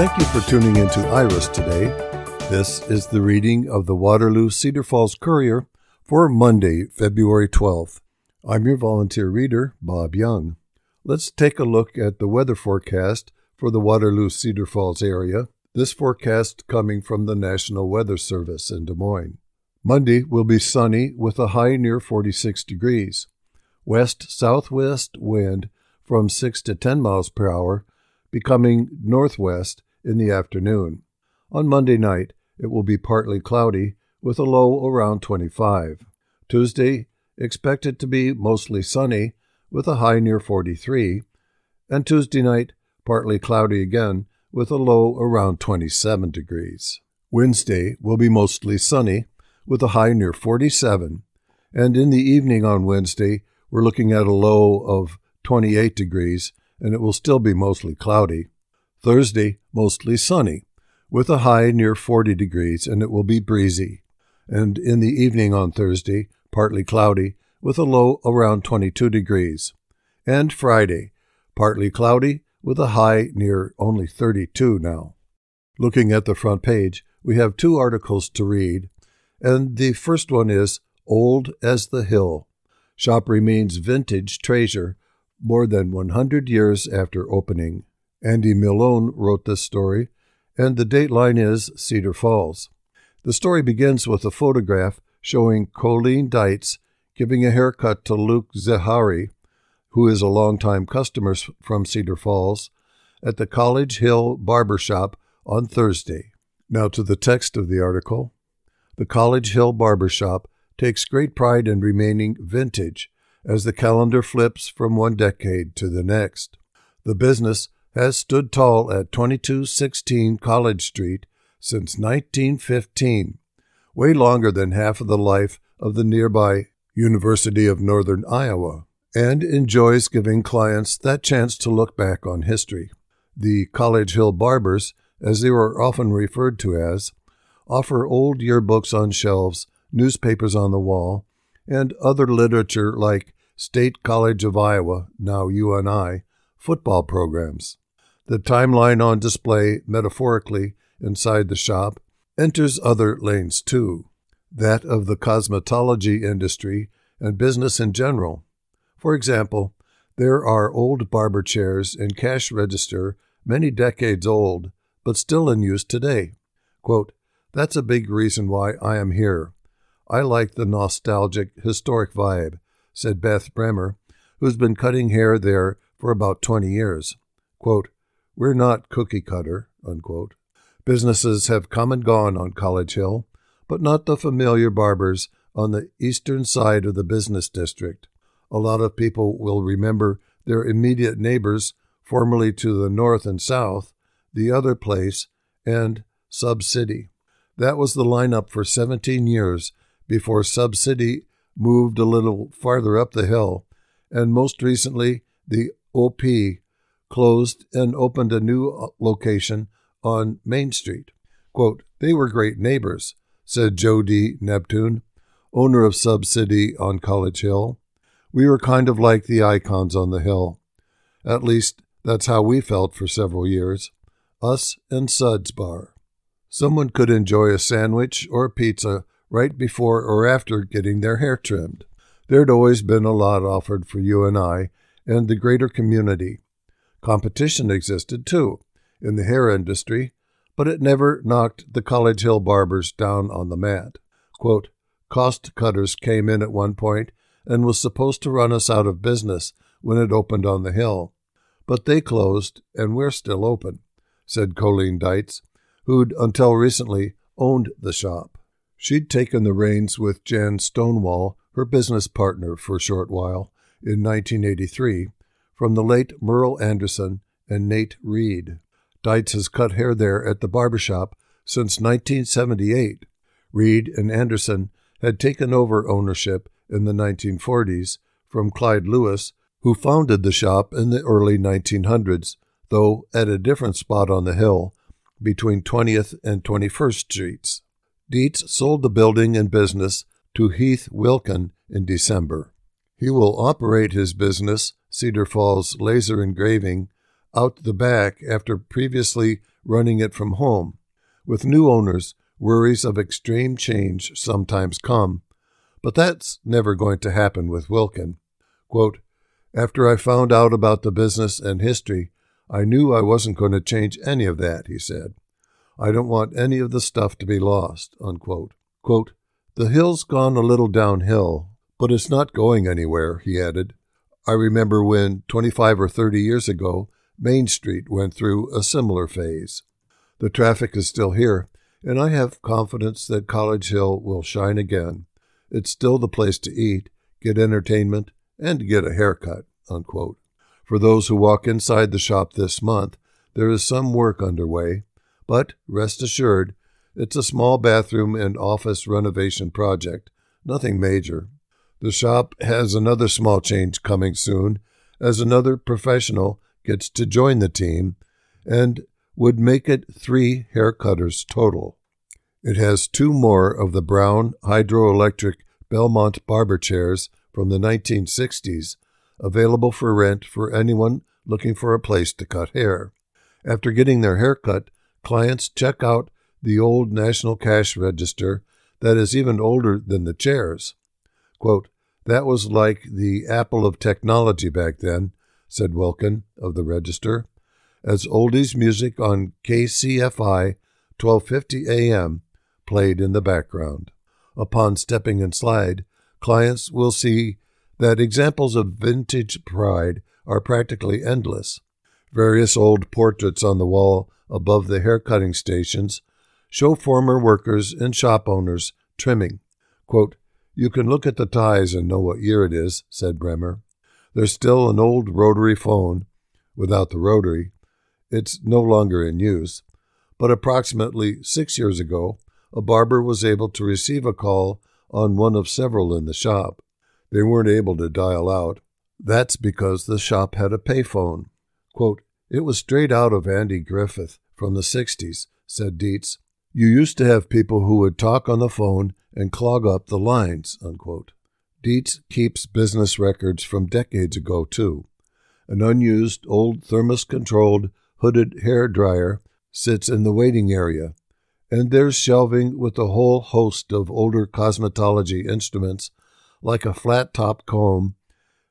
Thank you for tuning in to Iris today. This is the reading of the Waterloo Cedar Falls Courier for Monday, February 12th. I'm your volunteer reader, Bob Young. Let's take a look at the weather forecast for the Waterloo Cedar Falls area. This forecast coming from the National Weather Service in Des Moines. Monday will be sunny with a high near 46 degrees. West southwest wind from 6 to 10 miles per hour, becoming northwest in the afternoon. On Monday night, it will be partly cloudy with a low around 25. Tuesday, expected to be mostly sunny with a high near 43. And Tuesday night, partly cloudy again with a low around 27 degrees. Wednesday will be mostly sunny with a high near 47. And in the evening on Wednesday, we're looking at a low of 28 degrees, and it will still be mostly cloudy. Thursday, mostly sunny, with a high near 40 degrees, and it will be breezy. And in the evening on Thursday, partly cloudy, with a low around 22 degrees. And Friday, partly cloudy, with a high near only 32 now. Looking at the front page, we have two articles to read, and the first one is Old as the Hill. Shop remains vintage treasure more than 100 years after opening. Andy Milone wrote this story, and the dateline is Cedar Falls. The story begins with a photograph showing Colleen Dietz giving a haircut to Luke Zahari, who is a longtime customer from Cedar Falls, at the College Hill Barber Shop on Thursday. Now to the text of the article. The College Hill Barber Shop takes great pride in remaining vintage as the calendar flips from one decade to the next. The business has stood tall at 2216 College Street since 1915, way longer than half of the life of the nearby University of Northern Iowa, and enjoys giving clients that chance to look back on history. The College Hill Barbers, as they were often referred to as, offer old yearbooks on shelves, newspapers on the wall, and other literature like State College of Iowa, now UNI, football programs. The timeline on display, metaphorically, inside the shop, enters other lanes too that of the cosmetology industry and business in general. For example, there are old barber chairs and cash register, many decades old, but still in use today. Quote, That's a big reason why I am here. I like the nostalgic, historic vibe, said Beth Bremer, who's been cutting hair there for about 20 years. Quote, we're not cookie cutter, unquote. Businesses have come and gone on College Hill, but not the familiar barbers on the eastern side of the business district. A lot of people will remember their immediate neighbors, formerly to the north and south, the other place, and Sub City. That was the lineup for 17 years before Sub City moved a little farther up the hill, and most recently, the OP closed and opened a new uh, location on Main Street. Quote, they were great neighbors, said Joe D. Neptune, owner of Sub City on College Hill. We were kind of like the icons on the hill. At least, that's how we felt for several years. Us and Suds Bar. Someone could enjoy a sandwich or a pizza right before or after getting their hair trimmed. There'd always been a lot offered for you and I and the greater community, Competition existed, too, in the hair industry, but it never knocked the College Hill barbers down on the mat. Quote, Cost Cutters came in at one point and was supposed to run us out of business when it opened on the hill. But they closed, and we're still open, said Colleen Dietz, who'd until recently owned the shop. She'd taken the reins with Jan Stonewall, her business partner, for a short while in 1983 from the late Merle Anderson and Nate Reed. Dietz has cut hair there at the barber shop since 1978. Reed and Anderson had taken over ownership in the 1940s from Clyde Lewis, who founded the shop in the early 1900s, though at a different spot on the hill between 20th and 21st Streets. Dietz sold the building and business to Heath Wilkin in December. He will operate his business Cedar Falls laser engraving out the back after previously running it from home. With new owners, worries of extreme change sometimes come, but that's never going to happen with Wilkin. Quote, After I found out about the business and history, I knew I wasn't going to change any of that, he said. I don't want any of the stuff to be lost. Unquote. Quote, the hill's gone a little downhill, but it's not going anywhere, he added. I remember when, 25 or 30 years ago, Main Street went through a similar phase. The traffic is still here, and I have confidence that College Hill will shine again. It's still the place to eat, get entertainment, and get a haircut. Unquote. For those who walk inside the shop this month, there is some work underway, but rest assured, it's a small bathroom and office renovation project, nothing major. The shop has another small change coming soon, as another professional gets to join the team and would make it three haircutters total. It has two more of the brown hydroelectric Belmont barber chairs from the 1960s available for rent for anyone looking for a place to cut hair. After getting their hair cut, clients check out the old National Cash Register that is even older than the chairs. Quote, that was like the apple of technology back then, said Wilkin of the Register, as oldies music on KCFI 1250 AM played in the background. Upon stepping inside, clients will see that examples of vintage pride are practically endless. Various old portraits on the wall above the haircutting stations show former workers and shop owners trimming. Quote, you can look at the ties and know what year it is, said Bremer. There's still an old rotary phone, without the rotary. It's no longer in use. But approximately six years ago, a barber was able to receive a call on one of several in the shop. They weren't able to dial out. That's because the shop had a payphone. Quote, it was straight out of Andy Griffith from the 60s, said Dietz. You used to have people who would talk on the phone and clog up the lines. Unquote. Dietz keeps business records from decades ago, too. An unused, old thermos controlled, hooded hair dryer sits in the waiting area, and there's shelving with a whole host of older cosmetology instruments, like a flat top comb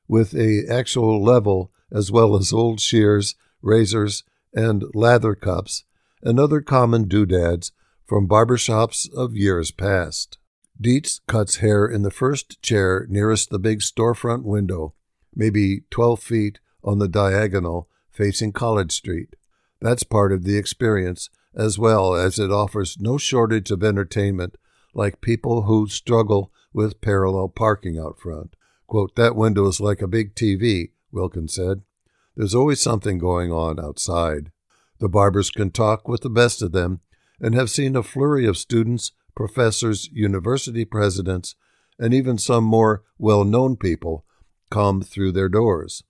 with a actual level, as well as old shears, razors, and lather cups, and other common doodads from barber shops of years past. Dietz cuts hair in the first chair nearest the big storefront window, maybe 12 feet on the diagonal facing College Street. That's part of the experience, as well as it offers no shortage of entertainment, like people who struggle with parallel parking out front. Quote, that window is like a big TV, Wilkins said. There's always something going on outside. The barbers can talk with the best of them and have seen a flurry of students, professors, university presidents, and even some more well known people come through their doors.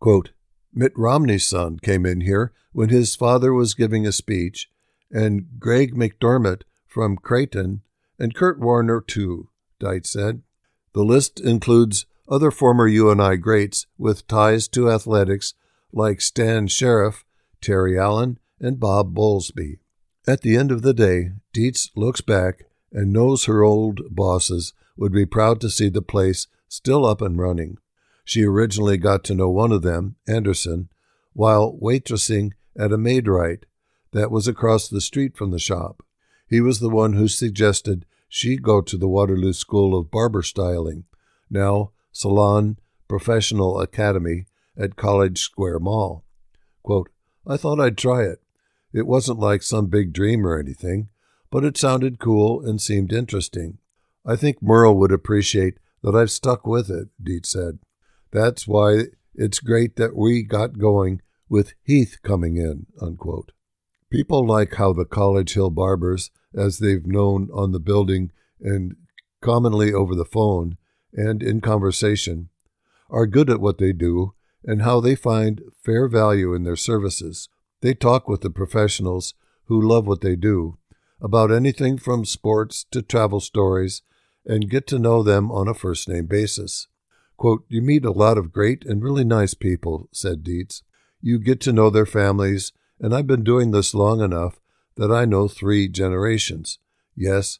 Quote, Mitt Romney's son came in here when his father was giving a speech, and Greg McDermott from Creighton, and Kurt Warner, too, Dietz said. The list includes other former UNI greats with ties to athletics like Stan Sheriff, Terry Allen, and Bob Bowlesby. At the end of the day, Dietz looks back and knows her old bosses would be proud to see the place still up and running. She originally got to know one of them, Anderson, while waitressing at a Maid-Rite that was across the street from the shop. He was the one who suggested she go to the Waterloo School of Barber Styling, now Salon Professional Academy at College Square Mall. Quote, I thought I'd try it. It wasn't like some big dream or anything, but it sounded cool and seemed interesting. I think Merle would appreciate that I've stuck with it, Dietz said. That's why it's great that we got going with Heath coming in. Unquote. People like how the College Hill barbers, as they've known on the building and commonly over the phone and in conversation, are good at what they do and how they find fair value in their services. They talk with the professionals who love what they do about anything from sports to travel stories and get to know them on a first name basis. Quote, You meet a lot of great and really nice people, said Dietz. You get to know their families and I've been doing this long enough that I know three generations. Yes,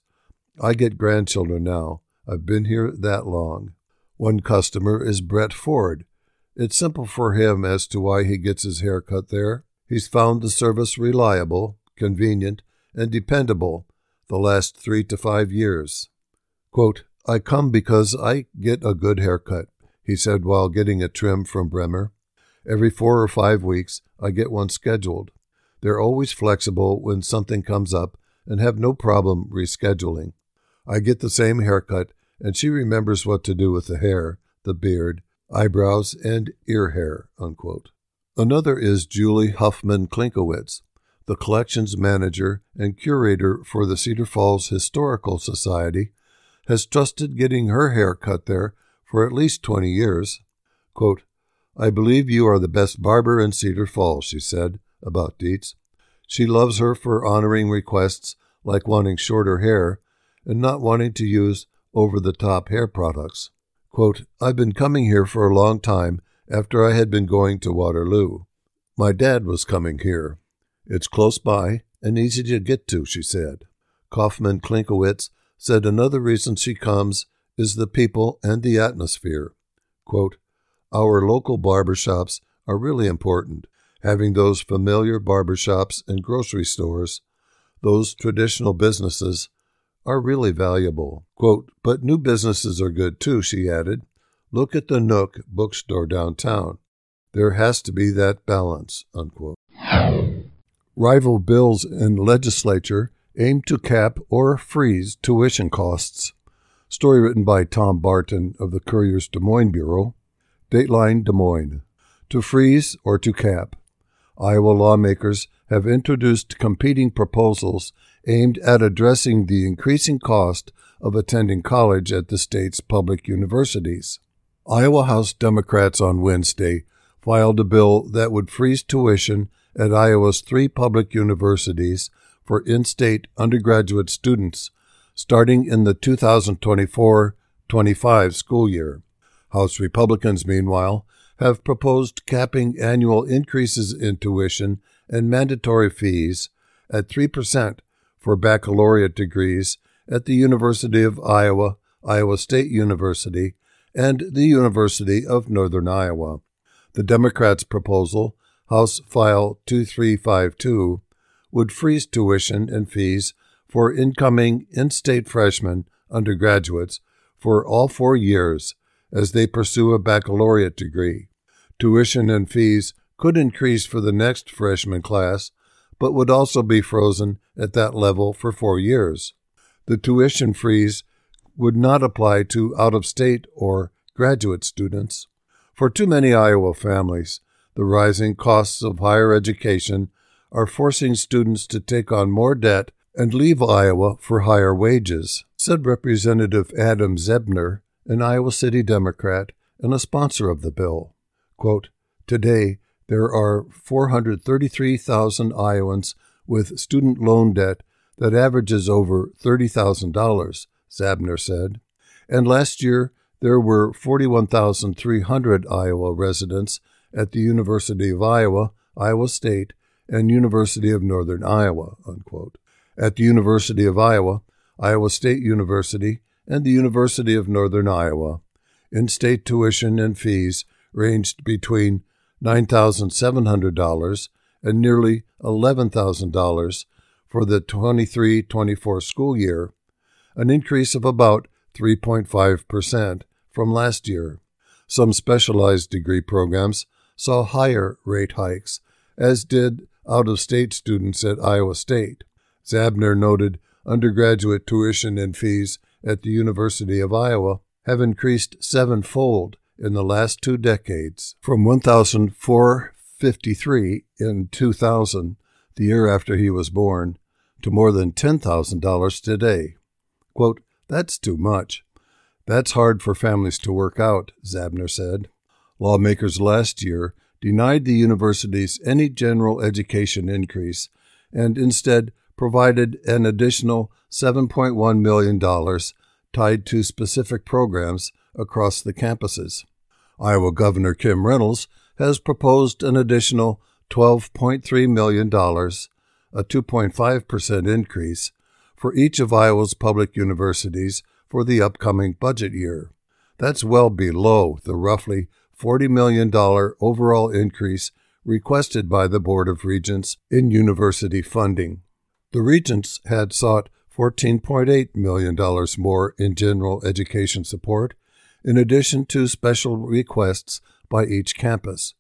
I get grandchildren now. I've been here that long. One customer is Brett Ford. It's simple for him as to why he gets his hair cut there. He's found the service reliable, convenient, and dependable the last three to five years. Quote, I come because I get a good haircut, he said while getting a trim from Bremer. Every four or five weeks, I get one scheduled. They're always flexible when something comes up and have no problem rescheduling. I get the same haircut, and she remembers what to do with the hair, the beard, eyebrows, and ear hair. Unquote. Another is Julie Huffman Klinkowitz, the collections manager and curator for the Cedar Falls Historical Society, has trusted getting her hair cut there for at least 20 years. Quote, I believe you are the best barber in Cedar Falls, she said about Dietz. She loves her for honoring requests like wanting shorter hair and not wanting to use over the top hair products. Quote, I've been coming here for a long time after I had been going to Waterloo. My dad was coming here. It's close by and easy to get to, she said. Kaufman Klinkowitz said another reason she comes is the people and the atmosphere. Quote, Our local barber shops are really important. Having those familiar barber shops and grocery stores, those traditional businesses, are really valuable. Quote, but new businesses are good too, she added. Look at the Nook bookstore downtown. There has to be that balance. Unquote. Rival bills in legislature aim to cap or freeze tuition costs. Story written by Tom Barton of the Courier's Des Moines Bureau. Dateline Des Moines. To freeze or to cap. Iowa lawmakers have introduced competing proposals aimed at addressing the increasing cost of attending college at the state's public universities. Iowa House Democrats on Wednesday filed a bill that would freeze tuition at Iowa's three public universities for in state undergraduate students starting in the 2024 25 school year. House Republicans, meanwhile, have proposed capping annual increases in tuition and mandatory fees at 3% for baccalaureate degrees at the University of Iowa, Iowa State University, and the University of Northern Iowa. The Democrats' proposal, House File 2352, would freeze tuition and fees for incoming in state freshmen, undergraduates, for all four years as they pursue a baccalaureate degree. Tuition and fees could increase for the next freshman class but would also be frozen at that level for four years. The tuition freeze would not apply to out of state or graduate students. For too many Iowa families, the rising costs of higher education are forcing students to take on more debt and leave Iowa for higher wages, said Representative Adam Zabner, an Iowa City Democrat and a sponsor of the bill. Quote, Today, there are 433,000 Iowans with student loan debt that averages over $30,000, Zabner said. And last year, there were 41,300 Iowa residents at the University of Iowa, Iowa State, and University of Northern Iowa. Unquote. At the University of Iowa, Iowa State University, and the University of Northern Iowa, in state tuition and fees ranged between $9,700 and nearly $11,000 for the 23 24 school year, an increase of about 3.5% from last year. Some specialized degree programs saw higher rate hikes, as did out of state students at Iowa State. Zabner noted undergraduate tuition and fees at the University of Iowa have increased sevenfold in the last two decades from 1,453 in 2000, the year after he was born, to more than $10,000 today. Quote, That's too much. That's hard for families to work out, Zabner said. Lawmakers last year denied the universities any general education increase and instead provided an additional $7.1 million tied to specific programs across the campuses. Iowa Governor Kim Reynolds has proposed an additional $12.3 million, a 2.5% increase, for each of Iowa's public universities for the upcoming budget year. That's well below the roughly $40 million overall increase requested by the Board of Regents in university funding. The Regents had sought $14.8 million more in general education support, in addition to special requests by each campus,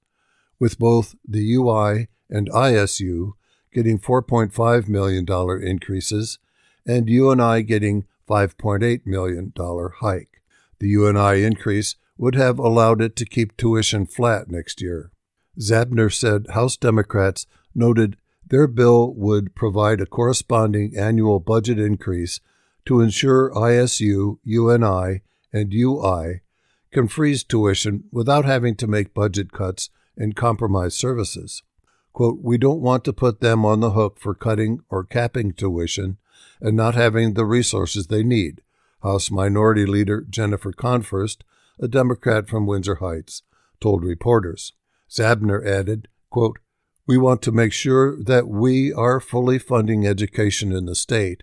with both the UI and ISU getting $4.5 million increases and UNI getting $5.8 million hike. The UNI increase would have allowed it to keep tuition flat next year. Zabner said House Democrats noted their bill would provide a corresponding annual budget increase to ensure ISU, UNI, and UI can freeze tuition without having to make budget cuts and compromise services. Quote, we don't want to put them on the hook for cutting or capping tuition and not having the resources they need, House Minority Leader Jennifer Konfrst, a Democrat from Windsor Heights, told reporters. Zabner added, quote, We want to make sure that we are fully funding education in the state,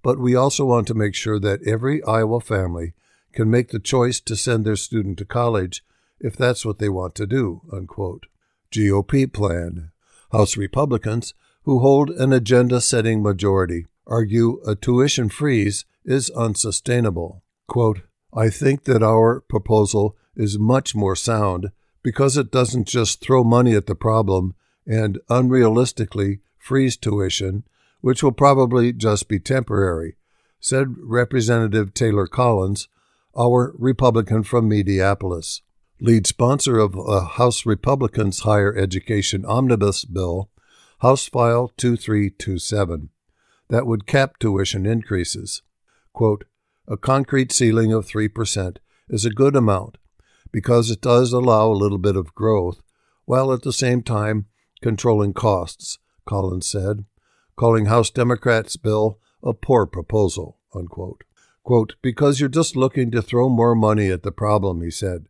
but we also want to make sure that every Iowa family can make the choice to send their student to college if that's what they want to do. Unquote. GOP plan. House Republicans, who hold an agenda setting majority, argue a tuition freeze is unsustainable. Quote, I think that our proposal is much more sound because it doesn't just throw money at the problem and unrealistically freeze tuition, which will probably just be temporary, said Representative Taylor Collins, our Republican from Mediapolis. Lead sponsor of a House Republicans' Higher Education Omnibus Bill, House File 2327, that would cap tuition increases. Quote, a concrete ceiling of 3% is a good amount because it does allow a little bit of growth while at the same time controlling costs, Collins said, calling House Democrats' bill a poor proposal. Unquote. Quote, because you're just looking to throw more money at the problem, he said.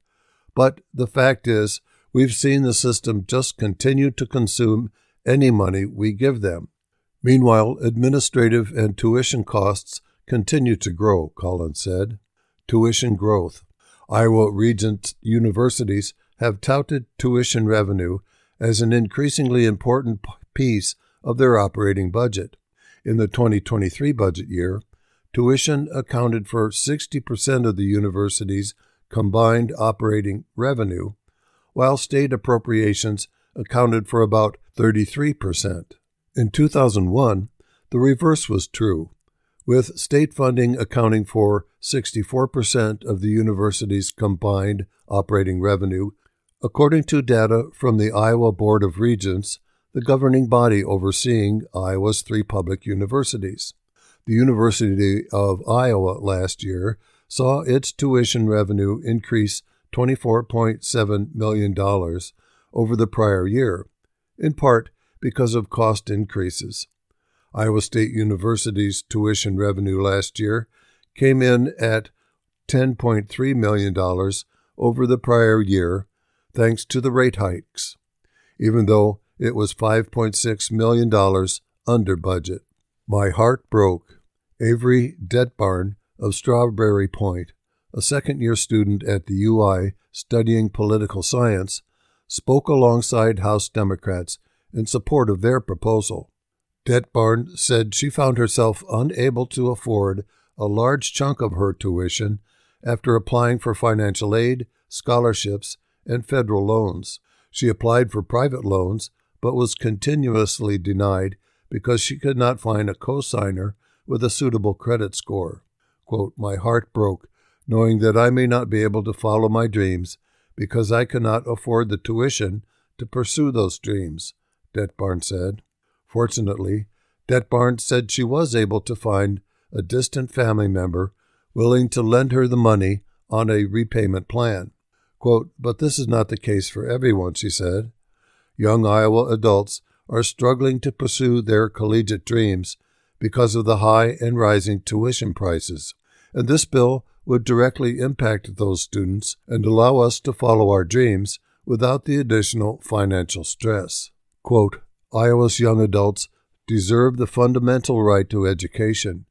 But the fact is, we've seen the system just continue to consume any money we give them. Meanwhile, administrative and tuition costs continue to grow, Collins said. Tuition growth. Iowa Regent universities have touted tuition revenue as an increasingly important piece of their operating budget. In the 2023 budget year, tuition accounted for 60% of the university's combined operating revenue, while state appropriations accounted for about 33%. In 2001, the reverse was true with state funding accounting for 64% of the university's combined operating revenue, according to data from the Iowa Board of Regents, the governing body overseeing Iowa's three public universities. The University of Iowa last year saw its tuition revenue increase $24.7 million over the prior year, in part because of cost increases. Iowa State University's tuition revenue last year came in at $10.3 million over the prior year, thanks to the rate hikes, even though it was $5.6 million under budget. My heart broke. Avery Detbarn of Strawberry Point, a second year student at the UI studying political science, spoke alongside House Democrats in support of their proposal. Detbarn said she found herself unable to afford a large chunk of her tuition after applying for financial aid, scholarships, and federal loans. She applied for private loans, but was continuously denied because she could not find a cosigner with a suitable credit score. Quote, My heart broke, knowing that I may not be able to follow my dreams because I cannot afford the tuition to pursue those dreams, Detbarn said. Fortunately, Det Detbarn said she was able to find a distant family member willing to lend her the money on a repayment plan. Quote, but this is not the case for everyone, she said. Young Iowa adults are struggling to pursue their collegiate dreams because of the high and rising tuition prices, and this bill would directly impact those students and allow us to follow our dreams without the additional financial stress. Quote, Iowa's young adults deserve the fundamental right to education,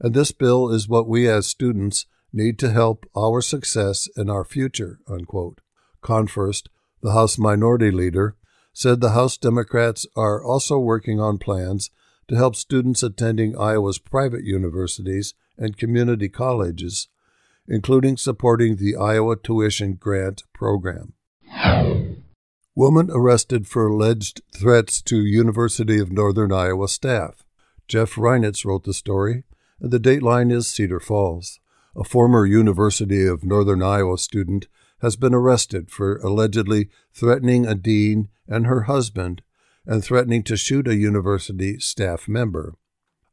and this bill is what we as students need to help our success and our future. Unquote. Konfrst, the House Minority Leader, said the House Democrats are also working on plans to help students attending Iowa's private universities and community colleges, including supporting the Iowa Tuition Grant Program. Woman arrested for alleged threats to University of Northern Iowa staff. Jeff Reinitz wrote the story, and the dateline is Cedar Falls. A former University of Northern Iowa student has been arrested for allegedly threatening a dean and her husband and threatening to shoot a university staff member.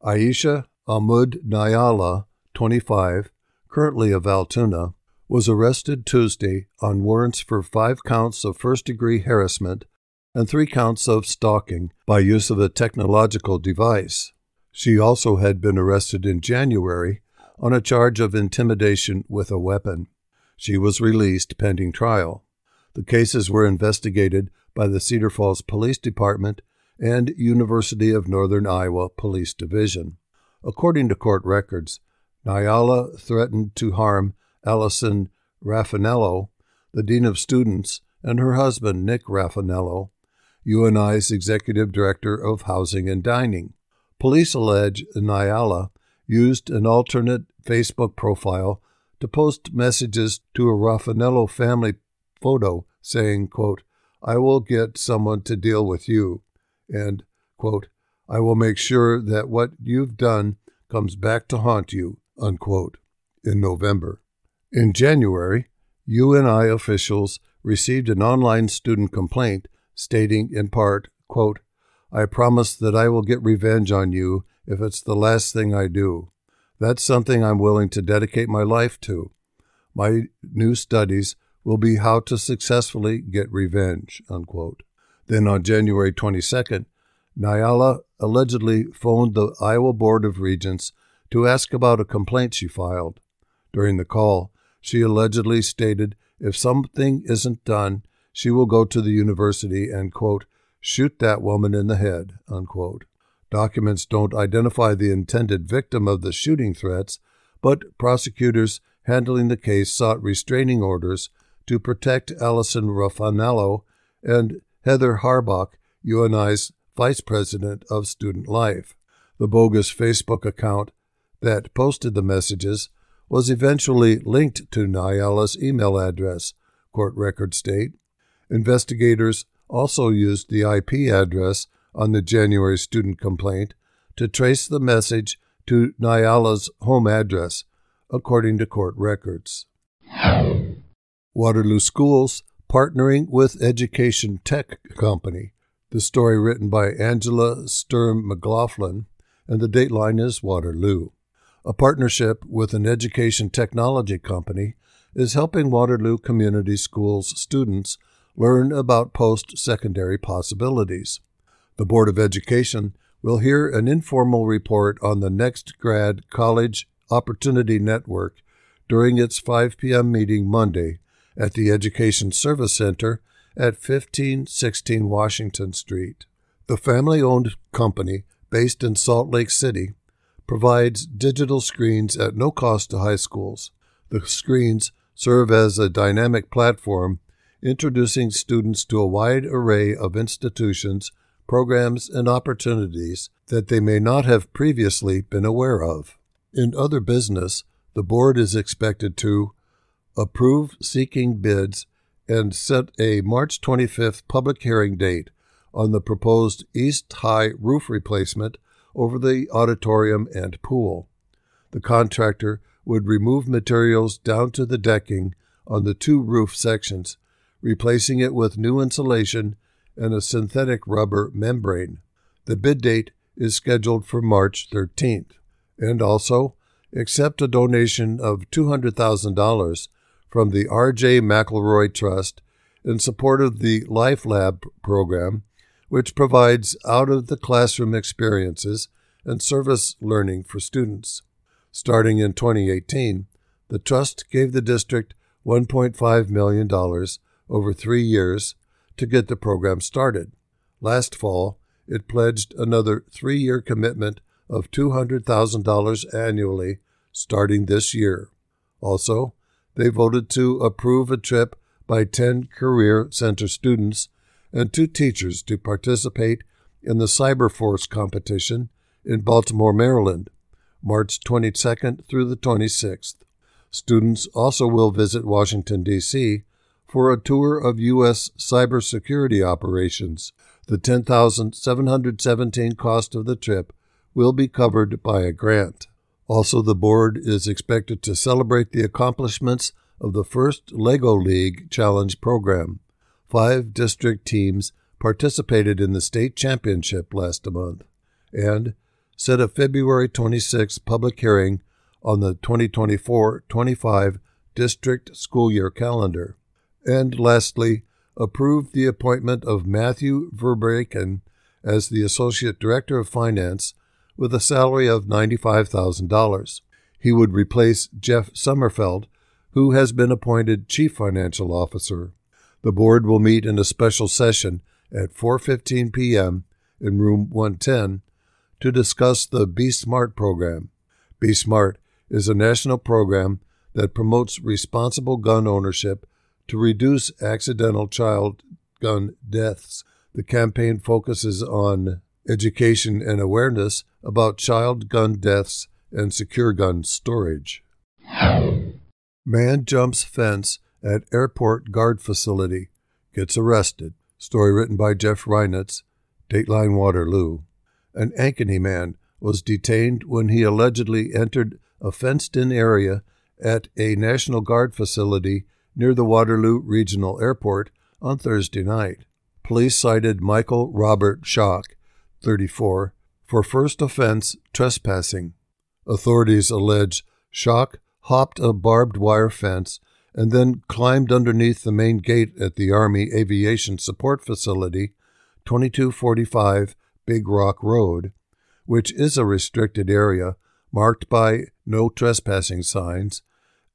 Aisha Ahmud Nyala, 25, currently of Altoona, was arrested Tuesday on warrants for five counts of first degree harassment and three counts of stalking by use of a technological device. She also had been arrested in January on a charge of intimidation with a weapon. She was released pending trial. The cases were investigated by the Cedar Falls Police Department and University of Northern Iowa Police Division. According to court records, Nyala threatened to harm Allison Raffanello, the Dean of Students, and her husband, Nick Raffanello, UNI's Executive Director of Housing and Dining. Police allege Nyala used an alternate Facebook profile to post messages to a Raffanello family photo saying, quote, I will get someone to deal with you, and, quote, I will make sure that what you've done comes back to haunt you, unquote, in November. In January, UNI officials received an online student complaint stating in part, quote, I promise that I will get revenge on you if it's the last thing I do. That's something I'm willing to dedicate my life to. My new studies will be how to successfully get revenge. Unquote. Then on January 22nd, Nyala allegedly phoned the Iowa Board of Regents to ask about a complaint she filed. During the call, she allegedly stated if something isn't done, she will go to the university and, quote, shoot that woman in the head, unquote. Documents don't identify the intended victim of the shooting threats, but prosecutors handling the case sought restraining orders to protect Allison Raffanello and Heather Harbach, UNI's vice president of student life. The bogus Facebook account that posted the messages was eventually linked to Nyala's email address, court records state. Investigators also used the IP address on the January student complaint to trace the message to Nyala's home address, according to court records. Waterloo Schools partnering with Education Tech Company. The story written by Angela Sturm McLaughlin, and the dateline is Waterloo. A partnership with an education technology company is helping Waterloo Community Schools students learn about post secondary possibilities. The Board of Education will hear an informal report on the Next Grad College Opportunity Network during its 5 p.m. meeting Monday at the Education Service Center at 1516 Washington Street. The family owned company, based in Salt Lake City, provides digital screens at no cost to high schools. The screens serve as a dynamic platform introducing students to a wide array of institutions programs, and opportunities that they may not have previously been aware of. In other business, the board is expected to approve seeking bids and set a March 25th public hearing date on the proposed East High roof replacement over the auditorium and pool. The contractor would remove materials down to the decking on the two roof sections, replacing it with new insulation and a synthetic rubber membrane. The bid date is scheduled for March 13th. And also, accept a donation of $200,000 from the R.J. McElroy Trust in support of the Life Lab program, which provides out of the classroom experiences and service learning for students. Starting in 2018, the Trust gave the district $1.5 million over three years to get the program started. Last fall, it pledged another three year commitment of $200,000 annually starting this year. Also, they voted to approve a trip by 10 Career Center students and two teachers to participate in the Cyberforce competition in Baltimore, Maryland, March 22nd through the 26th. Students also will visit Washington, D.C. for a tour of U.S. cybersecurity operations. The 10717 cost of the trip will be covered by a grant. Also, the board is expected to celebrate the accomplishments of the first LEGO League Challenge program. Five district teams participated in the state championship last month and set a February 26 public hearing on the 2024 25 district school year calendar. And lastly, approved the appointment of Matthew Verbraken as the Associate Director of Finance with a salary of $95,000. He would replace Jeff Sommerfeld, who has been appointed Chief Financial Officer. The board will meet in a special session at 4:15 p.m. in room 110 to discuss the Be Smart program. Be Smart is a national program that promotes responsible gun ownership to reduce accidental child gun deaths. The campaign focuses on education and awareness about child gun deaths and secure gun storage. Man jumps fence at airport guard facility, gets arrested. Story written by Jeff Reinitz, Dateline Waterloo. An Ankeny man was detained when he allegedly entered a fenced in area at a National Guard facility near the Waterloo Regional Airport on Thursday night. Police cited Michael Robert Schock 34, for first offense trespassing. Authorities allege Schock hopped a barbed wire fence and then climbed underneath the main gate at the Army Aviation Support Facility, 2245 Big Rock Road, which is a restricted area marked by no trespassing signs,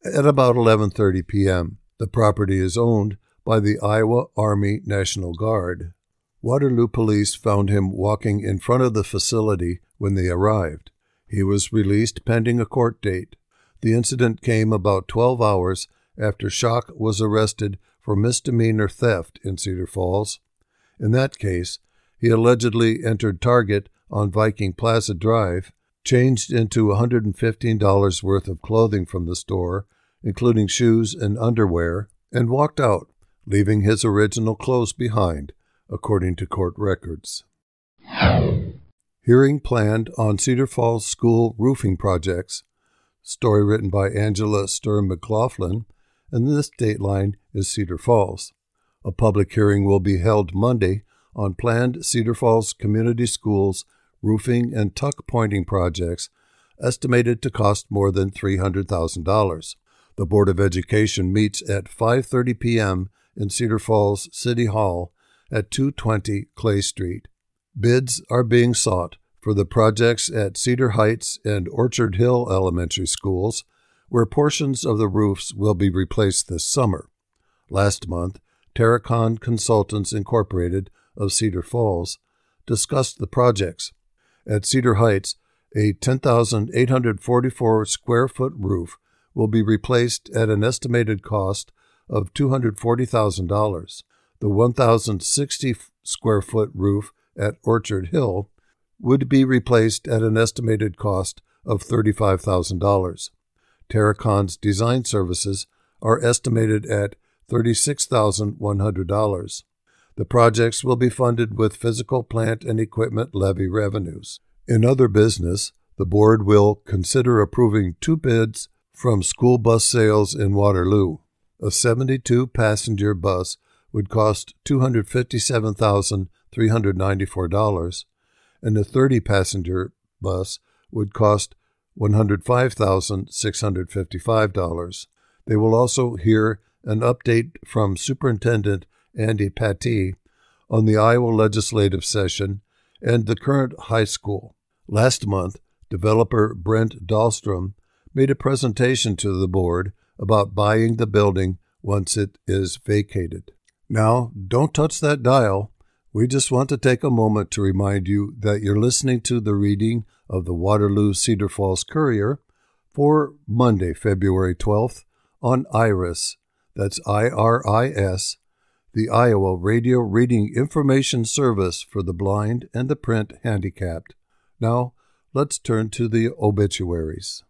at about 11:30 p.m. The property is owned by the Iowa Army National Guard. Waterloo police found him walking in front of the facility when they arrived. He was released pending a court date. The incident came about 12 hours after Schock was arrested for misdemeanor theft in Cedar Falls. In that case, he allegedly entered Target on Viking Plaza Drive, changed into $115 worth of clothing from the store, including shoes and underwear, and walked out, leaving his original clothes behind according to court records. Hearing planned on Cedar Falls School roofing projects. Story written by Angela Sturm McLaughlin, and this dateline is Cedar Falls. A public hearing will be held Monday on planned Cedar Falls Community Schools roofing and tuck pointing projects estimated to cost more than $300,000. The Board of Education meets at 5:30 p.m. in Cedar Falls City Hall at 220 Clay Street. Bids are being sought for the projects at Cedar Heights and Orchard Hill elementary schools, where portions of the roofs will be replaced this summer. Last month, Terracon Consultants Incorporated of Cedar Falls discussed the projects. At Cedar Heights, a 10,844 square foot roof will be replaced at an estimated cost of $240,000. The 1,060 square foot roof at Orchard Hill would be replaced at an estimated cost of $35,000. Terracon's design services are estimated at $36,100. The projects will be funded with physical plant and equipment levy revenues. In other business, the board will consider approving two bids from school bus sales in Waterloo. A 72 passenger bus would cost $257,394, and a 30 passenger bus would cost $105,655. They will also hear an update from Superintendent Andy Pattee on the Iowa legislative session and the current high school. Last month, developer Brent Dahlstrom made a presentation to the board about buying the building once it is vacated. Now, don't touch that dial. We just want to take a moment to remind you that you're listening to the reading of the Waterloo Cedar Falls Courier for Monday, February 12th on IRIS, that's I R I S, the Iowa Radio Reading Information Service for the blind and the print handicapped. Now, let's turn to the obituaries.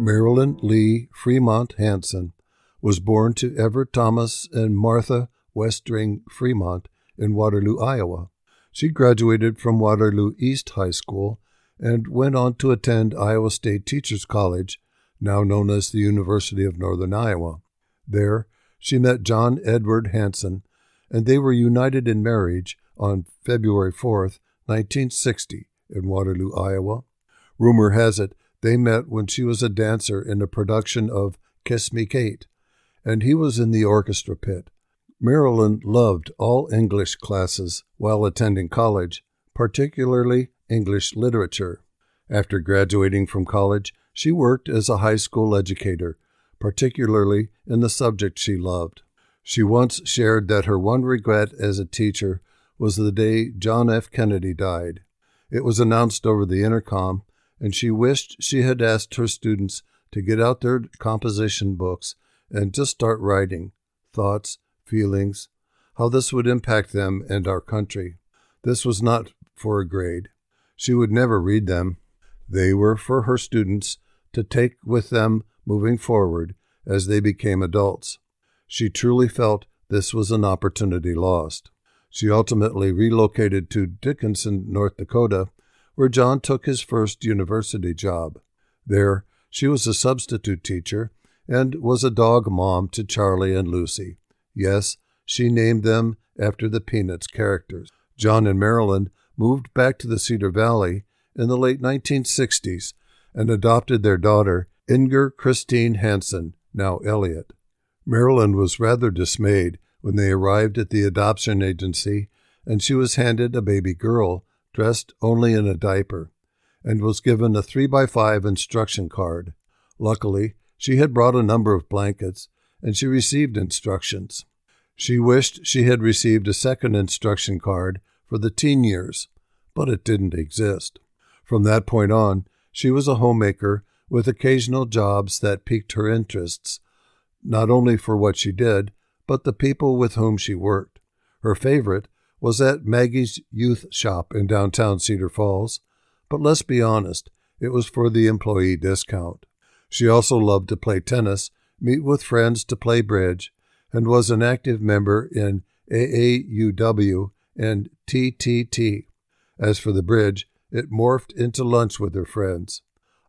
Marilyn Lee Fremont Hanson was born to Everett Thomas and Martha Westring Fremont in Waterloo, Iowa. She graduated from Waterloo East High School and went on to attend Iowa State Teachers College, now known as the University of Northern Iowa. There, she met John Edward Hanson, and they were united in marriage on February 4, 1960, in Waterloo, Iowa. Rumor has it they met when she was a dancer in a production of Kiss Me Kate, and he was in the orchestra pit. Marilyn loved all English classes while attending college, particularly English literature. After graduating from college, she worked as a high school educator, particularly in the subject she loved. She once shared that her one regret as a teacher was the day John F. Kennedy died. It was announced over the intercom and she wished she had asked her students to get out their composition books and just start writing thoughts, feelings, how this would impact them and our country. This was not for a grade. She would never read them. They were for her students to take with them moving forward as they became adults. She truly felt this was an opportunity lost. She ultimately relocated to Dickinson, North Dakota, where John took his first university job. There, she was a substitute teacher and was a dog mom to Charlie and Lucy. Yes, she named them after the Peanuts characters. John and Marilyn moved back to the Cedar Valley in the late 1960s and adopted their daughter, Inger Christine Hanson, now Elliot. Marilyn was rather dismayed when they arrived at the adoption agency and she was handed a baby girl dressed only in a diaper, and was given a 3 by 5 instruction card. Luckily, she had brought a number of blankets, and she received instructions. She wished she had received a second instruction card for the teen years, but it didn't exist. From that point on, she was a homemaker with occasional jobs that piqued her interests, not only for what she did, but the people with whom she worked. Her favorite was at Maggie's youth shop in downtown Cedar Falls, but let's be honest, it was for the employee discount. She also loved to play tennis, meet with friends to play bridge, and was an active member in AAUW and TTT. As for the bridge, it morphed into lunch with her friends.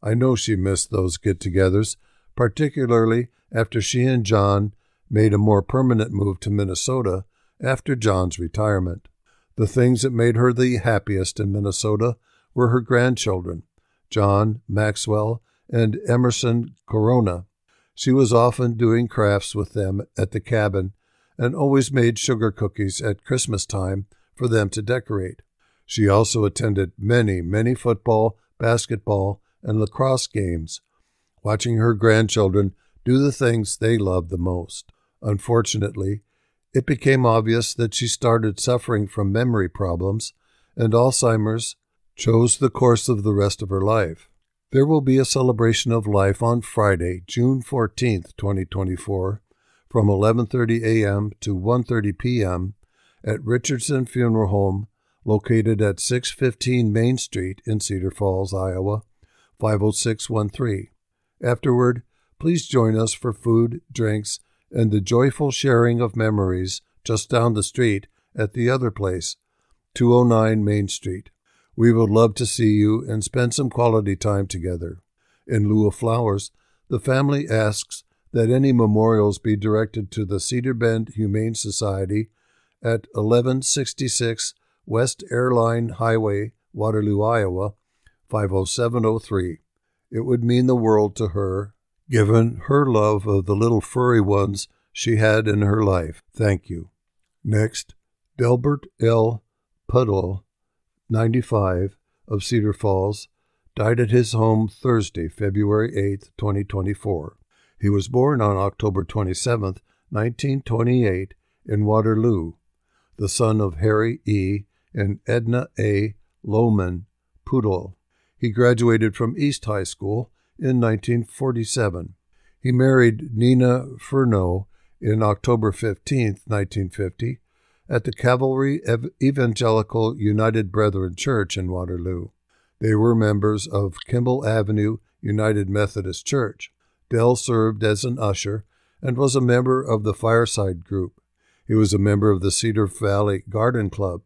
I know she missed those get togethers, particularly after she and John made a more permanent move to Minnesota after John's retirement. The things that made her the happiest in Minnesota were her grandchildren, John, Maxwell, and Emerson Corona. She was often doing crafts with them at the cabin and always made sugar cookies at Christmas time for them to decorate. She also attended many, many football, basketball, and lacrosse games, watching her grandchildren do the things they loved the most. Unfortunately, it became obvious that she started suffering from memory problems, and Alzheimer's chose the course of the rest of her life. There will be a celebration of life on Friday, June 14th, 2024, from 11:30 a.m. to 1:30 p.m. at Richardson Funeral Home, located at 615 Main Street in Cedar Falls, Iowa, 50613. Afterward, please join us for food, drinks, and the joyful sharing of memories just down the street at the other place, 209 Main Street. We would love to see you and spend some quality time together. In lieu of flowers, the family asks that any memorials be directed to the Cedar Bend Humane Society at 1166 West Airline Highway, Waterloo, Iowa, 50703. It would mean the world to her given her love of the little furry ones she had in her life. Thank you. Next, Delbert L. Pudel, 95, of Cedar Falls, died at his home Thursday, February 8, 2024. He was born on October 27, 1928, in Waterloo, the son of Harry E. and Edna A. Lohman Pudel. He graduated from East High School in 1947. He married Nina Furneaux in October 15, 1950, at the Calvary Evangelical United Brethren Church in Waterloo. They were members of Kimball Avenue United Methodist Church. Dell served as an usher and was a member of the Fireside Group. He was a member of the Cedar Valley Garden Club.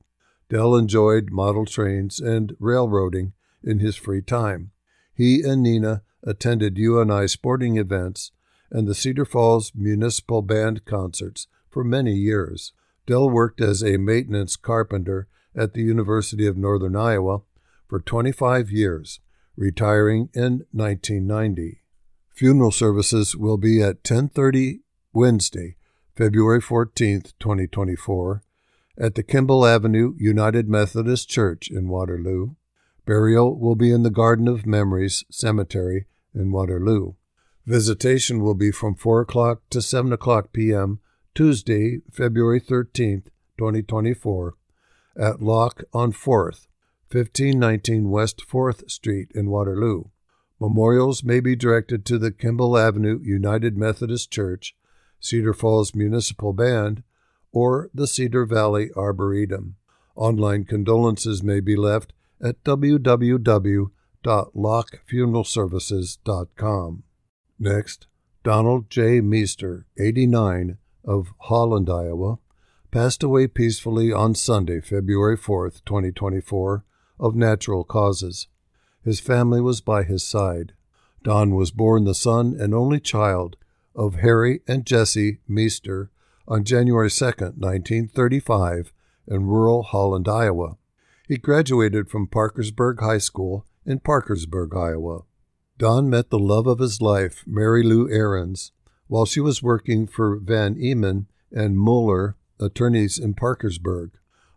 Dell enjoyed model trains and railroading in his free time. He and Nina attended UNI sporting events and the Cedar Falls Municipal Band concerts for many years. Dell worked as a maintenance carpenter at the University of Northern Iowa for 25 years, retiring in 1990. Funeral services will be at 10:30 Wednesday, February 14, 2024, at the Kimball Avenue United Methodist Church in Waterloo. Burial will be in the Garden of Memories Cemetery in Waterloo. Visitation will be from 4 o'clock to 7 o'clock p.m. Tuesday, February 13th, 2024, at Locke on 4th, 1519 West 4th Street in Waterloo. Memorials may be directed to the Kimball Avenue United Methodist Church, Cedar Falls Municipal Band, or the Cedar Valley Arboretum. Online condolences may be left at www.lockefuneralservices.com. Next, Donald J. Meester, 89, of Holland, Iowa, passed away peacefully on Sunday, February 4, 2024, of natural causes. His family was by his side. Don was born the son and only child of Harry and Jessie Meester on January 2, 1935, in rural Holland, Iowa. He graduated from Parkersburg High School in Parkersburg, Iowa. Don met the love of his life, Mary Lou Ahrens, while she was working for Van Eman and Mueller, attorneys in Parkersburg.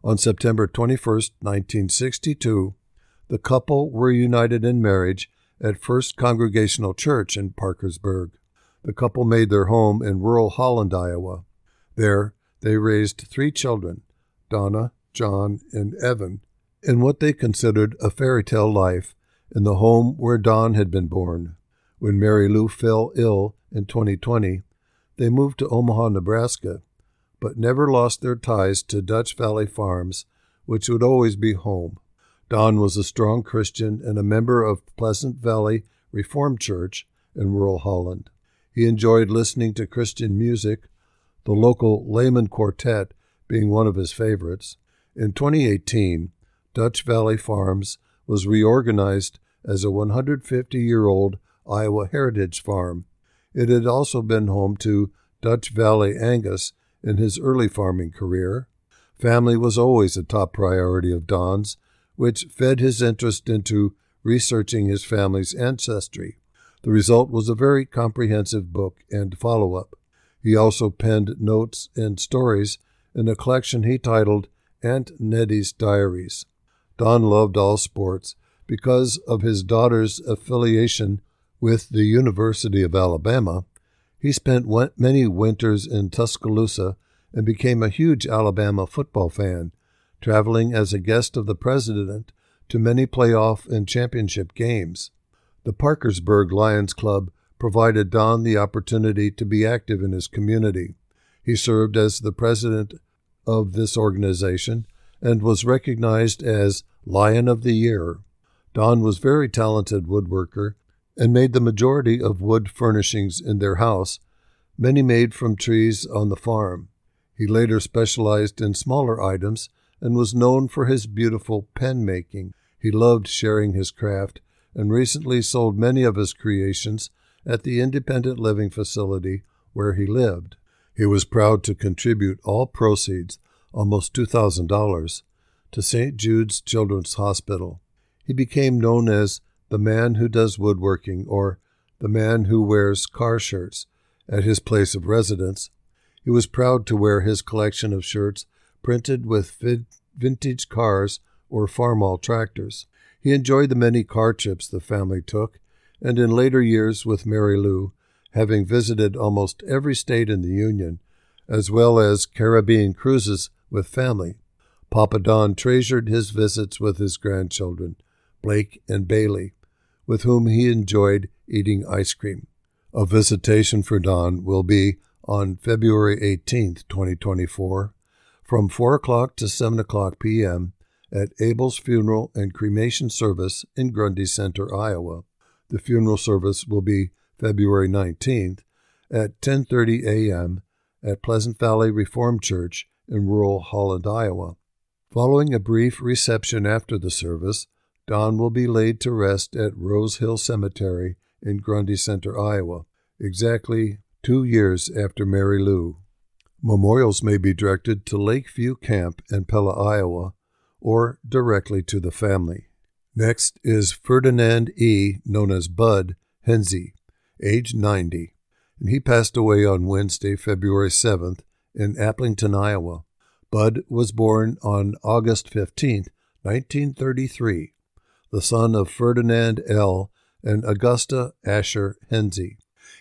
On September 21, 1962, the couple were united in marriage at First Congregational Church in Parkersburg. The couple made their home in rural Holland, Iowa. There, they raised three children Donna, John, and Evan in what they considered a fairy tale life in the home where Don had been born. When Mary Lou fell ill in 2020, they moved to Omaha, Nebraska, but never lost their ties to Dutch Valley Farms, which would always be home. Don was a strong Christian and a member of Pleasant Valley Reformed Church in rural Holland. He enjoyed listening to Christian music, the local Lehman Quartet being one of his favorites. In 2018, Dutch Valley Farms was reorganized as a 150 year old Iowa heritage farm. It had also been home to Dutch Valley Angus in his early farming career. Family was always a top priority of Don's, which fed his interest into researching his family's ancestry. The result was a very comprehensive book and follow up. He also penned notes and stories in a collection he titled Aunt Nettie's Diaries. Don loved all sports because of his daughter's affiliation with the University of Alabama. He spent many winters in Tuscaloosa and became a huge Alabama football fan, traveling as a guest of the president to many playoff and championship games. The Parkersburg Lions Club provided Don the opportunity to be active in his community. He served as the president of this organization and was recognized as Lion of the Year. Don was very talented woodworker and made the majority of wood furnishings in their house, many made from trees on the farm. He later specialized in smaller items and was known for his beautiful pen making. He loved sharing his craft and recently sold many of his creations at the independent living facility where he lived. He was proud to contribute all proceeds almost $2,000, to St. Jude's Children's Hospital. He became known as the man who does woodworking or the man who wears car shirts at his place of residence. He was proud to wear his collection of shirts printed with vintage cars or farmall tractors. He enjoyed the many car trips the family took, and in later years with Mary Lou, having visited almost every state in the Union, as well as Caribbean cruises with family. Papa Don treasured his visits with his grandchildren, Blake and Bailey, with whom he enjoyed eating ice cream. A visitation for Don will be on February 18, 2024, from 4 o'clock to 7 o'clock p.m. at Abel's Funeral and Cremation Service in Grundy Center, Iowa. The funeral service will be February 19th at 10:30 a.m. at Pleasant Valley Reformed Church in rural Holland, Iowa. Following a brief reception after the service, Don will be laid to rest at Rose Hill Cemetery in Grundy Center, Iowa, exactly two years after Mary Lou. Memorials may be directed to Lakeview Camp in Pella, Iowa, or directly to the family. Next is Ferdinand E., known as Bud, Henze, age 90, and he passed away on Wednesday, February 7th, in Aplington, Iowa. Bud was born on August 15, 1933, the son of Ferdinand L. and Augusta Asher Henze.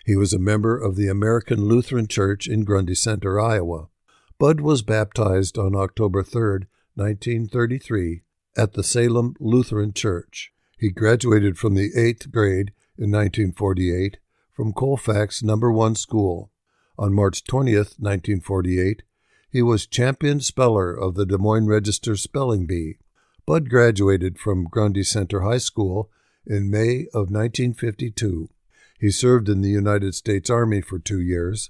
He was a member of the American Lutheran Church in Grundy Center, Iowa. Bud was baptized on October 3, 1933, at the Salem Lutheran Church. He graduated from the eighth grade in 1948 from Colfax Number One School. On March 20, 1948, he was champion speller of the Des Moines Register Spelling Bee. Bud graduated from Grundy Center High School in May of 1952. He served in the United States Army for two years.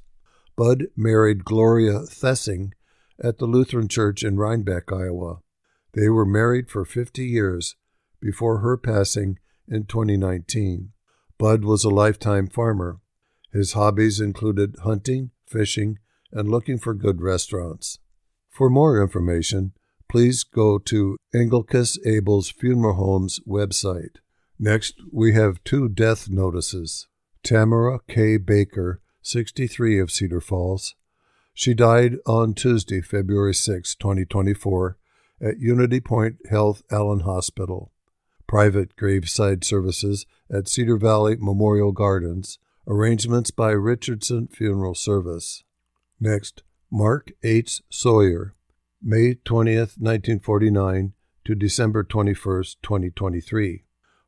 Bud married Gloria Thessing at the Lutheran Church in Reinbeck, Iowa. They were married for 50 years before her passing in 2019. Bud was a lifetime farmer. His hobbies included hunting, fishing, and looking for good restaurants. For more information, please go to Engilcus Abel's Funeral Home's website. Next, we have two death notices. Tamara K. Baker, 63 of Cedar Falls. She died on Tuesday, February 6, 2024, at Unity Point Health Allen Hospital. Private graveside services at Cedar Valley Memorial Gardens. Arrangements by Richardson Funeral Service. Next, Mark H. Sawyer, May 20th, 1949 to December 21st, 2023.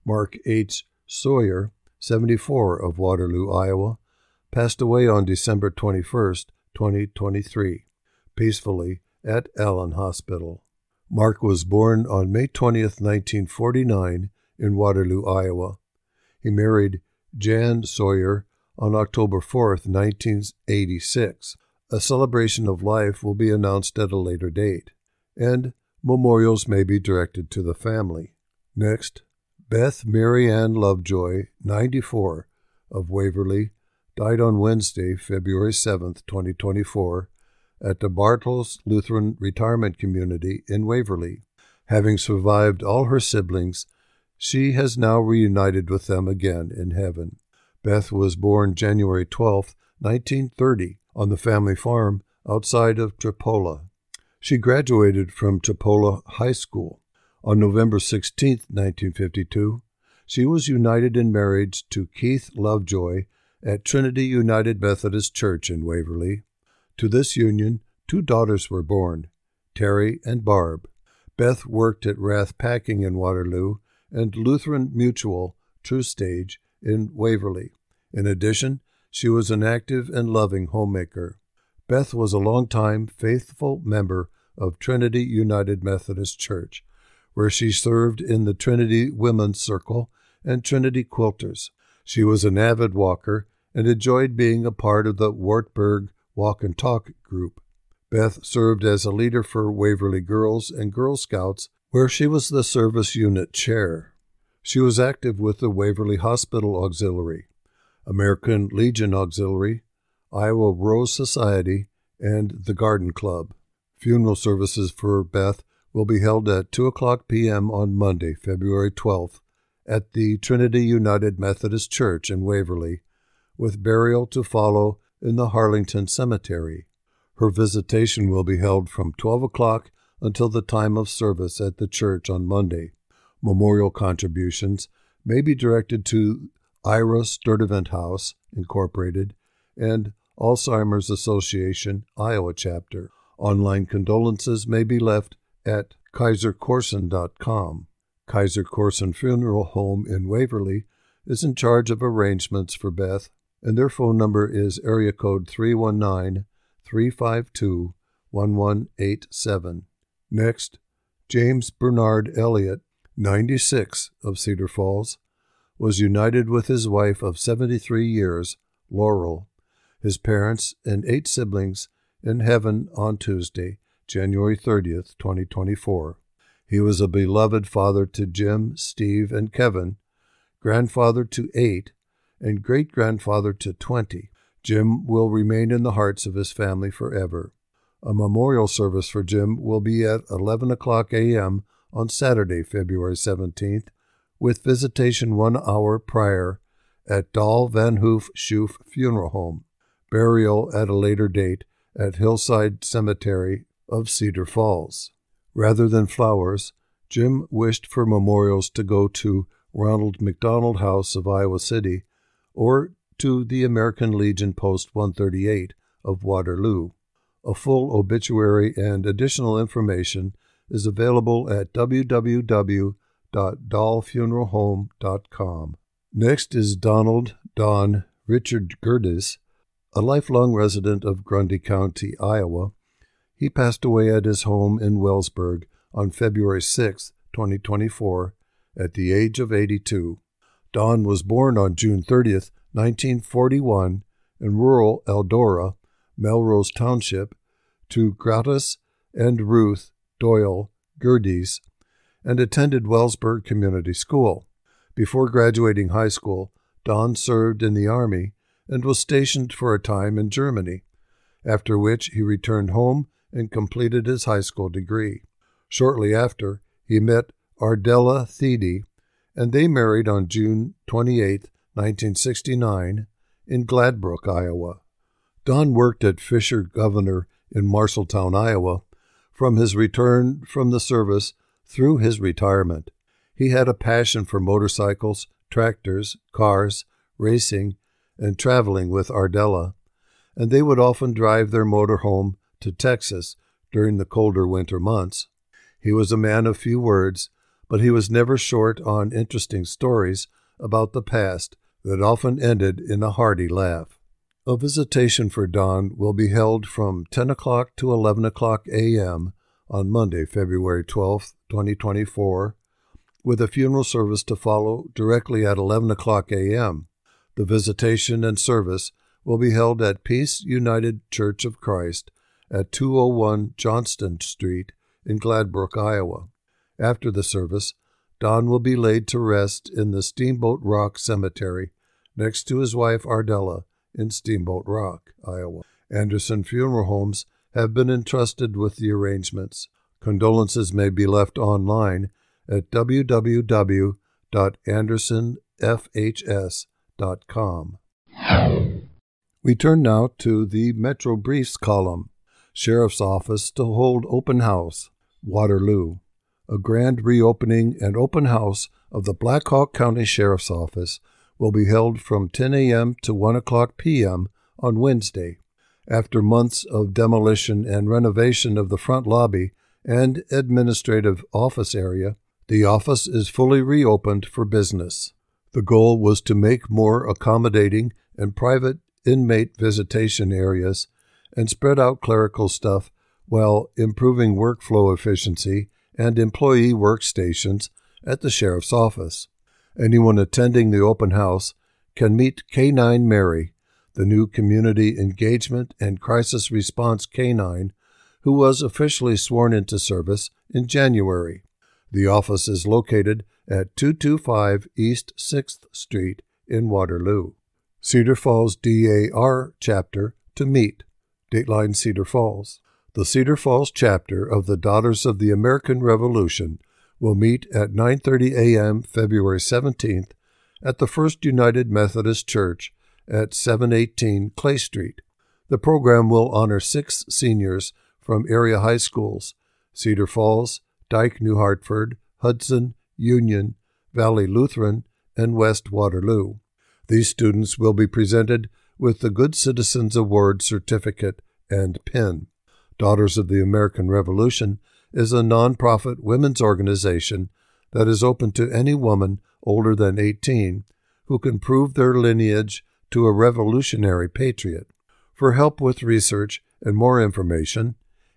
Mark H. Sawyer, 74 of Waterloo, Iowa, passed away on December 21st, 2023, peacefully at Allen Hospital. Mark was born on May 20th, 1949, in Waterloo, Iowa. He married Jan Sawyer on October 4th, 1986. A celebration of life will be announced at a later date, and memorials may be directed to the family. Next, Beth Mary Ann Lovejoy, 94, of Waverly, died on Wednesday, February 7, 2024, at the Bartels Lutheran Retirement Community in Waverly. Having survived all her siblings, she has now reunited with them again in heaven. Beth was born January 12, 1930, on the family farm outside of Tripoli. She graduated from Tripoli High School. On November 16, 1952, she was united in marriage to Keith Lovejoy at Trinity United Methodist Church in Waverly. To this union, two daughters were born, Terry and Barb. Beth worked at Rath Packing in Waterloo and Lutheran Mutual, TruStage, in Waverly. In addition, she was an active and loving homemaker. Beth was a long-time faithful member of Trinity United Methodist Church, where she served in the Trinity Women's Circle and Trinity Quilters. She was an avid walker and enjoyed being a part of the Wartburg Walk and Talk group. Beth served as a leader for Waverly Girls and Girl Scouts, where she was the service unit chair. She was active with the Waverly Hospital Auxiliary, American Legion Auxiliary, Iowa Rose Society, and the Garden Club. Funeral services for Beth will be held at 2 o'clock p.m. on Monday, February 12th, at the Trinity United Methodist Church in Waverly, with burial to follow in the Harlington Cemetery. Her visitation will be held from 12 o'clock until the time of service at the church on Monday. Memorial contributions may be directed to Ira Sturtevant House, Incorporated, and Alzheimer's Association, Iowa chapter. Online condolences may be left at kaisercorson.com. Kaiser Corson Funeral Home in Waverly is in charge of arrangements for Beth, and their phone number is area code 319 352 1187. Next, James Bernard Elliott, 96, of Cedar Falls, was united with his wife of 73 years, Laurel, his parents, and eight siblings in heaven on Tuesday, January 30th, 2024. He was a beloved father to Jim, Steve, and Kevin, grandfather to eight, and great grandfather to 20. Jim will remain in the hearts of his family forever. A memorial service for Jim will be at 11 o'clock a.m. on Saturday, February 17th, with visitation one hour prior at Dahl Van Hoof Schoof Funeral Home. Burial at a later date at Hillside Cemetery of Cedar Falls. Rather than flowers, Jim wished for memorials to go to Ronald McDonald House of Iowa City or to the American Legion Post 138 of Waterloo. A full obituary and additional information is available at www.dahlfuneralhome.com. Next is Donald Don Richard Gerdes, a lifelong resident of Grundy County, Iowa. He passed away at his home in Wellsburg on February 6, 2024, at the age of 82. Don was born on June 30, 1941, in rural Eldora, Melrose Township, to Gratus and Ruth Doyle Gerdes, and attended Wellsburg Community School. Before graduating high school, Don served in the Army and was stationed for a time in Germany, after which he returned home and completed his high school degree. Shortly after, he met Ardella Thede, and they married on June 28, 1969, in Gladbrook, Iowa. Don worked at Fisher Governor in Marshalltown, Iowa, from his return from the service through his retirement. He had a passion for motorcycles, tractors, cars, racing, and traveling with Ardella, and they would often drive their motor home to Texas during the colder winter months. He was a man of few words, but he was never short on interesting stories about the past that often ended in a hearty laugh. A visitation for Don will be held from 10 o'clock to 11 o'clock a.m. on Monday, February 12, 2024, with a funeral service to follow directly at 11 o'clock a.m. The visitation and service will be held at Peace United Church of Christ at 201 Johnston Street in Gladbrook, Iowa. After the service, Don will be laid to rest in the Steamboat Rock Cemetery next to his wife Ardella in Steamboat Rock, Iowa. Anderson Funeral Homes have been entrusted with the arrangements. Condolences may be left online at www.andersonfhs.com. We turn now to the Metro Briefs column. Sheriff's Office to hold open house, Waterloo. A grand reopening and open house of the Black Hawk County Sheriff's Office will be held from 10 a.m. to 1 o'clock p.m. on Wednesday. After months of demolition and renovation of the front lobby and administrative office area, the office is fully reopened for business. The goal was to make more accommodating and private inmate visitation areas and spread out clerical stuff while improving workflow efficiency and employee workstations at the sheriff's office. Anyone attending the open house can meet K9 Mary, the new community engagement and crisis response canine who was officially sworn into service in January. The office is located at 225 East 6th Street in Waterloo. Cedar Falls DAR chapter to meet. Dateline Cedar Falls. The Cedar Falls chapter of the Daughters of the American Revolution will meet at 9:30 a.m. February 17th at the First United Methodist Church at 718 Clay Street. The program will honor six seniors from area high schools Cedar Falls, Dike New Hartford, Hudson, Union, Valley Lutheran, and West Waterloo. These students will be presented with the Good Citizens Award certificate and pin. Daughters of the American Revolution is a nonprofit women's organization that is open to any woman older than 18 who can prove their lineage to a revolutionary patriot. For help with research and more information,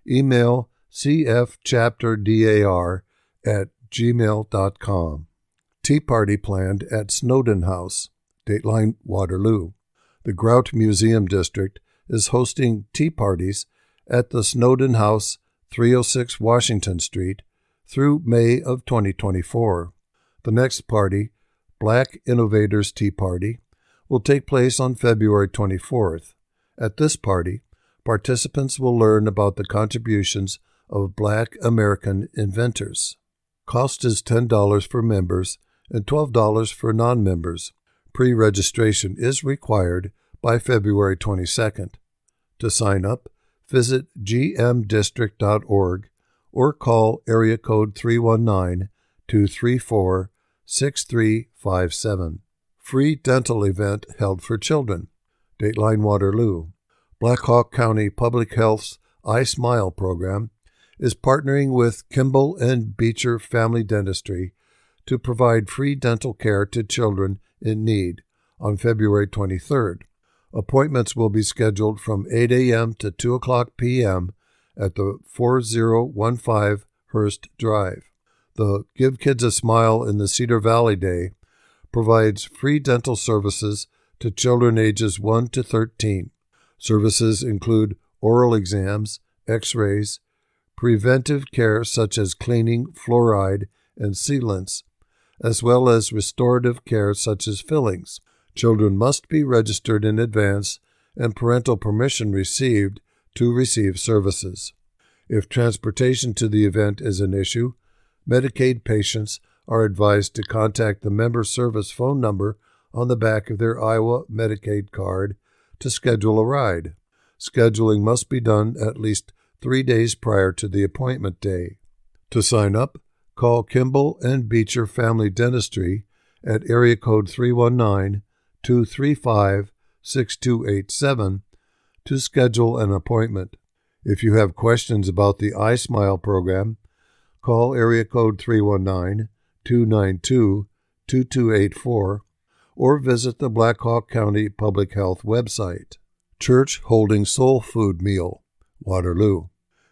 email cfchapterdar at gmail.com. Tea party planned at Snowden House, Dateline Waterloo. The Grout Museum District is hosting tea parties at the Snowden House, 306 Washington Street, through May of 2024. The next party, Black Innovators Tea Party, will take place on February 24th. At this party, participants will learn about the contributions of Black American inventors. Cost is $10 for members and $12 for non members. Pre registration is required by February 22nd. To sign up, visit gmdistrict.org or call area code 319 234 6357. Free dental event held for children. Dateline Waterloo. Black Hawk County Public Health's I Smile program is partnering with Kimball and Beecher Family Dentistry to provide free dental care to children in need on February 23rd. Appointments will be scheduled from 8 a.m. to 2 o'clock p.m. at the 4015 Hurst Drive. The Give Kids a Smile in the Cedar Valley Day provides free dental services to children ages 1 to 13. Services include oral exams, x rays, preventive care such as cleaning, fluoride, and sealants, as well as restorative care such as fillings. Children must be registered in advance and parental permission received to receive services. If transportation to the event is an issue, Medicaid patients are advised to contact the member service phone number on the back of their Iowa Medicaid card to schedule a ride. Scheduling must be done at least three days prior to the appointment day. To sign up, call Kimball and Beecher Family Dentistry at area code 319 235 6287 to schedule an appointment. If you have questions about the iSmile program, call area code 319 292 2284 or visit the Black Hawk County Public Health website. Church holding soul food meal, Waterloo.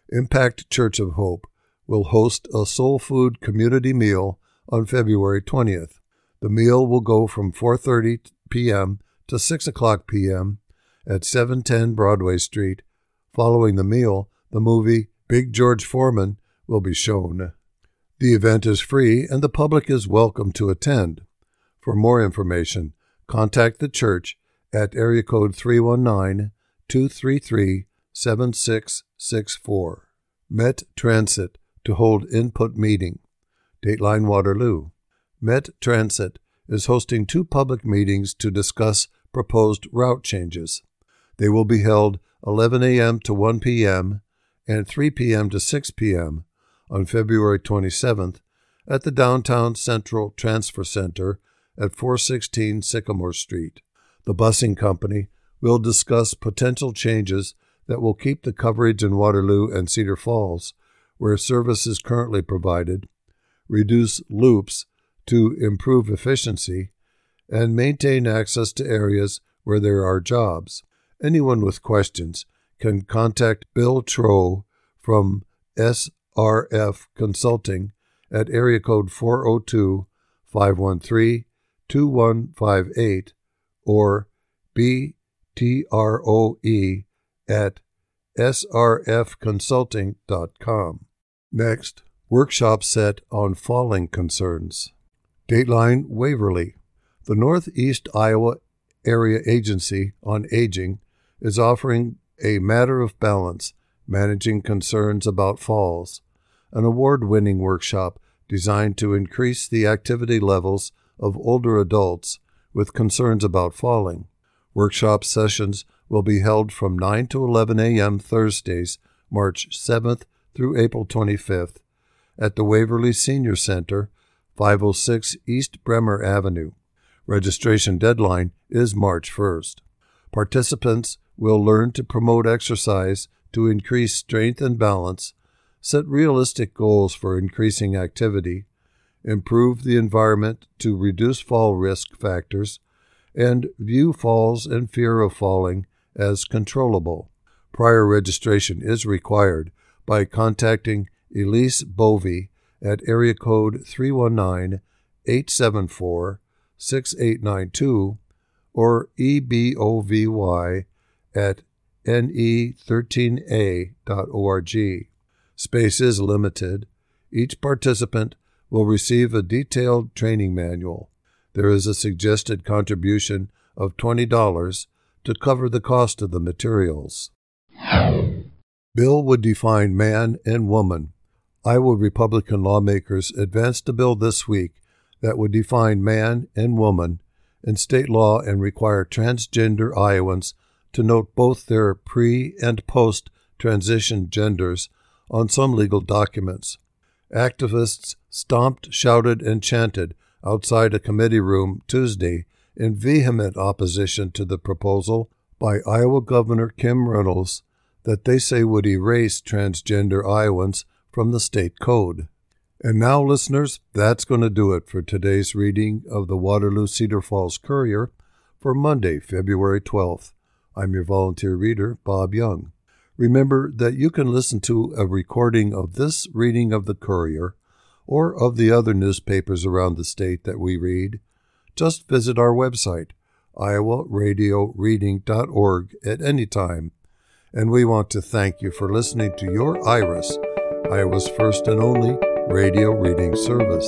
Impact Church of Hope will host a soul food community meal on February 20th. The meal will go from 4:30 p.m. to 6 o'clock p.m. at 710 Broadway Street. Following the meal, the movie Big George Foreman will be shown. The event is free and the public is welcome to attend. For more information, contact the church at area code 319 233 7664. Met Transit to hold input meeting. Dateline Waterloo. Met Transit is hosting two public meetings to discuss proposed route changes. They will be held 11 a.m. to 1 p.m. and 3 p.m. to 6 p.m. on February 27th at the Downtown Central Transfer Center at 416 Sycamore Street. The busing company will discuss potential changes that will keep the coverage in Waterloo and Cedar Falls, where service is currently provided, reduce loops to improve efficiency, and maintain access to areas where there are jobs. Anyone with questions can contact Bill Troe from SRF Consulting at area code 402 513 2158 or BTROE at srfconsulting.com. Next, workshop set on falling concerns. Dateline Waverly. The Northeast Iowa Area Agency on Aging is offering a Matter of Balance Managing Concerns About Falls, an award winning workshop designed to increase the activity levels of older adults with concerns about falling. Workshop sessions will be held from 9 to 11 a.m. Thursdays, March 7th through April 25th at the Waverly Senior Center, 506 East Bremer Avenue. Registration deadline is March 1st. Participants will learn to promote exercise to increase strength and balance, set realistic goals for increasing activity, improve the environment to reduce fall risk factors, and view falls and fear of falling as controllable. Prior registration is required by contacting Elise Bovey at area code 319 874 6892 or ebovy at nei3a.org. Space is limited. Each participant will receive a detailed training manual. There is a suggested contribution of $20 to cover the cost of the materials. Bill would define man and woman. Iowa Republican lawmakers advanced a bill this week that would define man and woman in state law and require transgender Iowans to note both their pre and post transition genders on some legal documents. Activists stomped, shouted, and chanted outside a committee room Tuesday in vehement opposition to the proposal by Iowa Governor Kim Reynolds that they say would erase transgender Iowans from the state code. And now, listeners, that's going to do it for today's reading of the Waterloo Cedar Falls Courier for Monday, February 12th. I'm your volunteer reader, Bob Young. Remember that you can listen to a recording of this reading of the Courier or of the other newspapers around the state that we read. Just visit our website, iowaradioreading.org, at any time. And we want to thank you for listening to your IRIS, Iowa's first and only radio reading service.